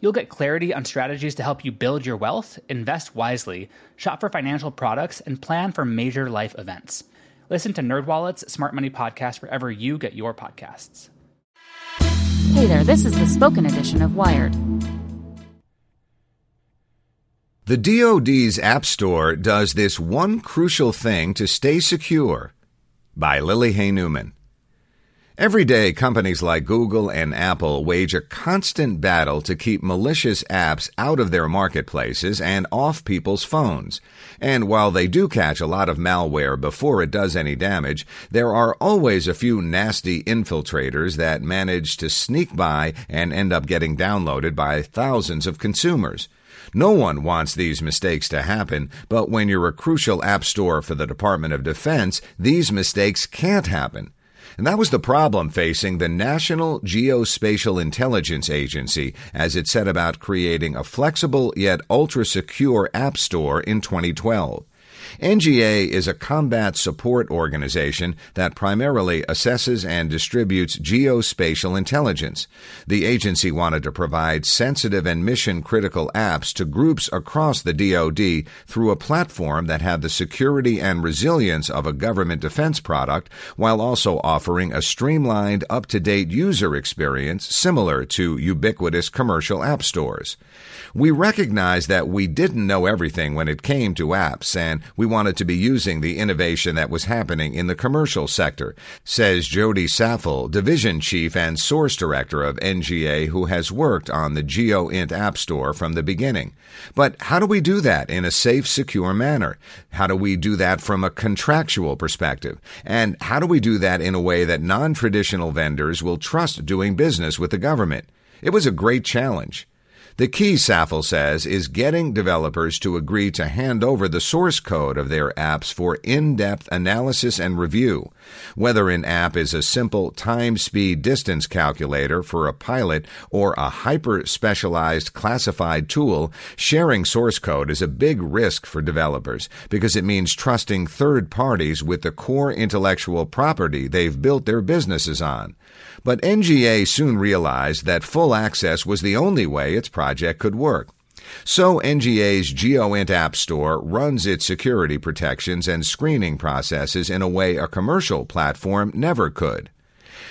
You'll get clarity on strategies to help you build your wealth, invest wisely, shop for financial products, and plan for major life events. Listen to NerdWallet's Smart Money Podcast wherever you get your podcasts. Hey there, this is the spoken edition of Wired. The DoD's App Store does this one crucial thing to stay secure. By Lily Hay Newman. Every day, companies like Google and Apple wage a constant battle to keep malicious apps out of their marketplaces and off people's phones. And while they do catch a lot of malware before it does any damage, there are always a few nasty infiltrators that manage to sneak by and end up getting downloaded by thousands of consumers. No one wants these mistakes to happen, but when you're a crucial app store for the Department of Defense, these mistakes can't happen. And that was the problem facing the National Geospatial Intelligence Agency as it set about creating a flexible yet ultra secure app store in 2012. NGA is a combat support organization that primarily assesses and distributes geospatial intelligence. The agency wanted to provide sensitive and mission critical apps to groups across the DoD through a platform that had the security and resilience of a government defense product while also offering a streamlined, up to date user experience similar to ubiquitous commercial app stores. We recognized that we didn't know everything when it came to apps, and we wanted to be using the innovation that was happening in the commercial sector, says Jody Saffel, Division Chief and Source Director of NGA, who has worked on the GeoInt App Store from the beginning. But how do we do that in a safe, secure manner? How do we do that from a contractual perspective? And how do we do that in a way that non traditional vendors will trust doing business with the government? It was a great challenge. The key, Saffel says, is getting developers to agree to hand over the source code of their apps for in-depth analysis and review. Whether an app is a simple time speed distance calculator for a pilot or a hyper specialized classified tool, sharing source code is a big risk for developers because it means trusting third parties with the core intellectual property they've built their businesses on. But NGA soon realized that full access was the only way its project could work. So NGA's GeoInt App Store runs its security protections and screening processes in a way a commercial platform never could.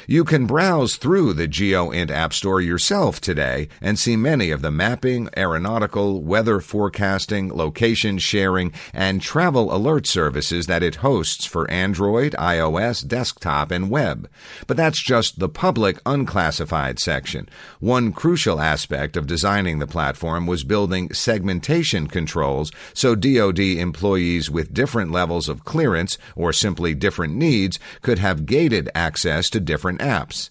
You can browse through the GeoInt App Store yourself today and see many of the mapping, aeronautical, weather forecasting, location sharing, and travel alert services that it hosts for Android, iOS, desktop, and web. But that's just the public unclassified section. One crucial aspect of designing the platform was building segmentation controls so DoD employees with different levels of clearance or simply different needs could have gated access to different apps.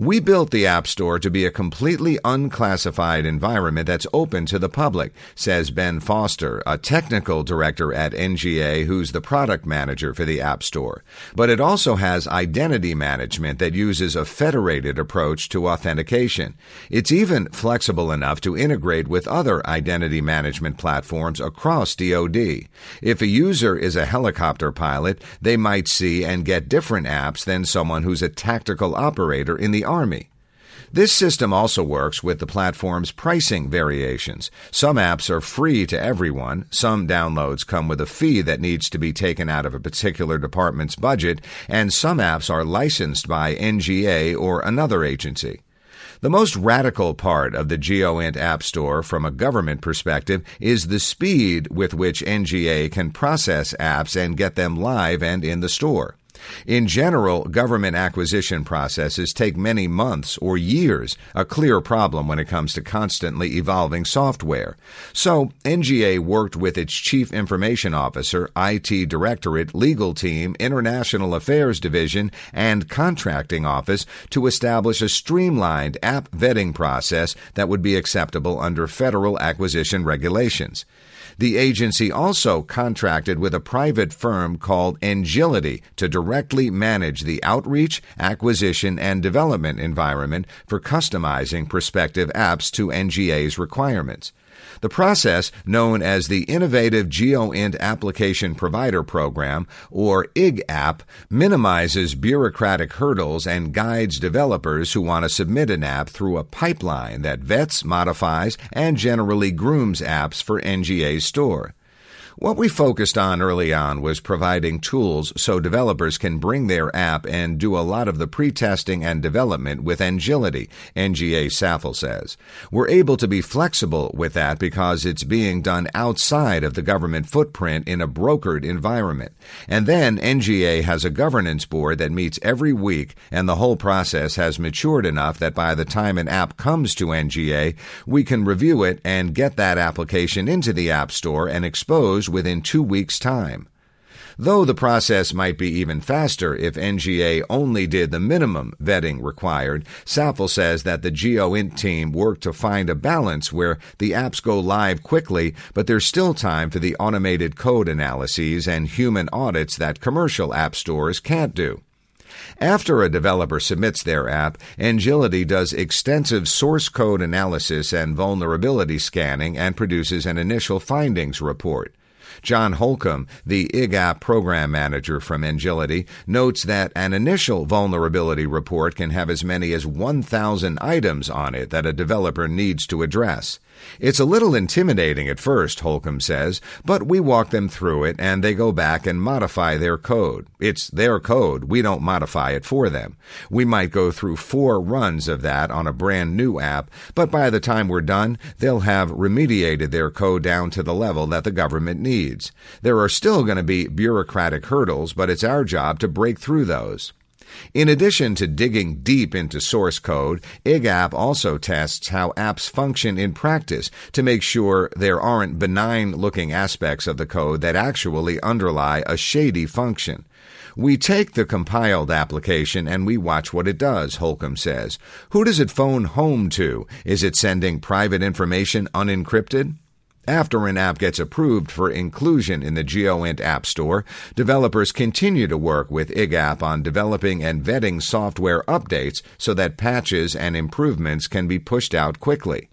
We built the App Store to be a completely unclassified environment that's open to the public, says Ben Foster, a technical director at NGA who's the product manager for the App Store. But it also has identity management that uses a federated approach to authentication. It's even flexible enough to integrate with other identity management platforms across DoD. If a user is a helicopter pilot, they might see and get different apps than someone who's a tactical operator in the Army. This system also works with the platform's pricing variations. Some apps are free to everyone. Some downloads come with a fee that needs to be taken out of a particular department's budget, and some apps are licensed by NGA or another agency. The most radical part of the GeoInt App Store from a government perspective is the speed with which NGA can process apps and get them live and in the store. In general, government acquisition processes take many months or years, a clear problem when it comes to constantly evolving software. So, NGA worked with its Chief Information Officer, IT Directorate, Legal Team, International Affairs Division, and Contracting Office to establish a streamlined app vetting process that would be acceptable under federal acquisition regulations. The agency also contracted with a private firm called Engility to directly manage the outreach, acquisition, and development environment for customizing prospective apps to NGA's requirements. The process, known as the Innovative GeoInt Application Provider Program, or IGApp, minimizes bureaucratic hurdles and guides developers who want to submit an app through a pipeline that vets, modifies, and generally grooms apps for NGA's store. What we focused on early on was providing tools so developers can bring their app and do a lot of the pre-testing and development with Engility, NGA Saffel says. We're able to be flexible with that because it's being done outside of the government footprint in a brokered environment. And then NGA has a governance board that meets every week and the whole process has matured enough that by the time an app comes to NGA, we can review it and get that application into the App Store and expose within two weeks' time. Though the process might be even faster if NGA only did the minimum vetting required, Saffel says that the GeoInt team worked to find a balance where the apps go live quickly, but there's still time for the automated code analyses and human audits that commercial app stores can't do. After a developer submits their app, Engility does extensive source code analysis and vulnerability scanning and produces an initial findings report. John Holcomb, the IGApp program manager from Engility, notes that an initial vulnerability report can have as many as 1,000 items on it that a developer needs to address. It's a little intimidating at first, Holcomb says, but we walk them through it and they go back and modify their code. It's their code. We don't modify it for them. We might go through four runs of that on a brand new app, but by the time we're done, they'll have remediated their code down to the level that the government needs. There are still going to be bureaucratic hurdles, but it's our job to break through those. In addition to digging deep into source code, IGApp also tests how apps function in practice to make sure there aren't benign looking aspects of the code that actually underlie a shady function. We take the compiled application and we watch what it does, Holcomb says. Who does it phone home to? Is it sending private information unencrypted? After an app gets approved for inclusion in the GeoInt App Store, developers continue to work with IGApp on developing and vetting software updates so that patches and improvements can be pushed out quickly.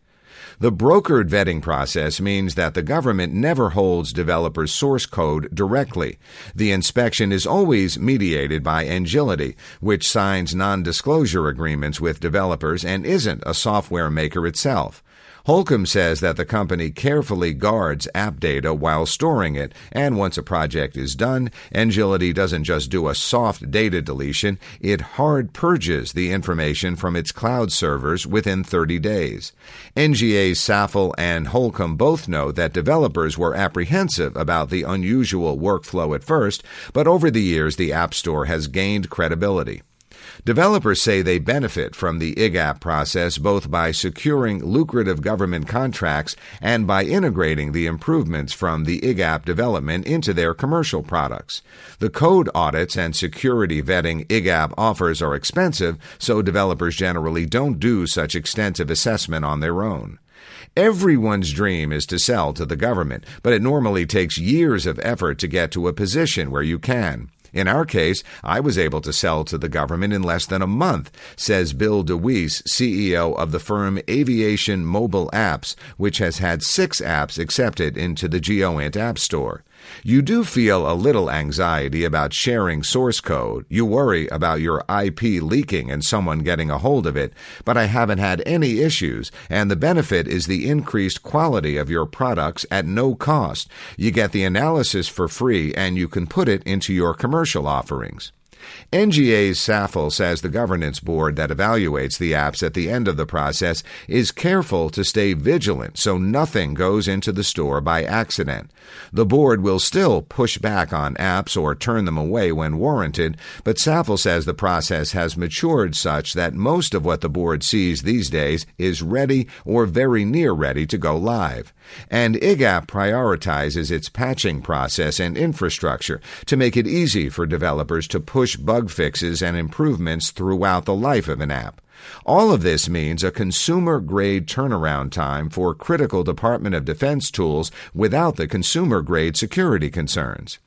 The brokered vetting process means that the government never holds developers' source code directly. The inspection is always mediated by Engility, which signs non disclosure agreements with developers and isn't a software maker itself. Holcomb says that the company carefully guards app data while storing it, and once a project is done, Engility doesn't just do a soft data deletion, it hard purges the information from its cloud servers within 30 days. NGA's Saffel and Holcomb both know that developers were apprehensive about the unusual workflow at first, but over the years the App Store has gained credibility. Developers say they benefit from the IGApp process both by securing lucrative government contracts and by integrating the improvements from the IGApp development into their commercial products. The code audits and security vetting IGApp offers are expensive, so developers generally don't do such extensive assessment on their own. Everyone's dream is to sell to the government, but it normally takes years of effort to get to a position where you can. In our case, I was able to sell to the government in less than a month, says Bill DeWeese, CEO of the firm Aviation Mobile Apps, which has had six apps accepted into the GeoInt App Store. You do feel a little anxiety about sharing source code. You worry about your IP leaking and someone getting a hold of it, but I haven't had any issues, and the benefit is the increased quality of your products at no cost. You get the analysis for free and you can put it into your commercial offerings. NGA's Saffel says the governance board that evaluates the apps at the end of the process is careful to stay vigilant so nothing goes into the store by accident. The board will still push back on apps or turn them away when warranted, but Saffel says the process has matured such that most of what the board sees these days is ready or very near ready to go live. And IGApp prioritizes its patching process and infrastructure to make it easy for developers to push bug fixes and improvements throughout the life of an app. All of this means a consumer grade turnaround time for critical Department of Defense tools without the consumer grade security concerns.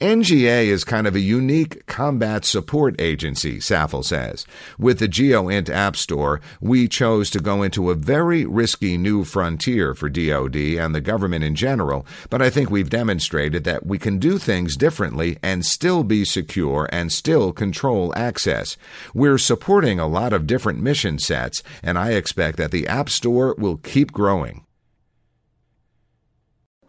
NGA is kind of a unique combat support agency, Saffel says. With the GeoInt App Store, we chose to go into a very risky new frontier for DoD and the government in general, but I think we've demonstrated that we can do things differently and still be secure and still control access. We're supporting a lot of different mission sets, and I expect that the App Store will keep growing.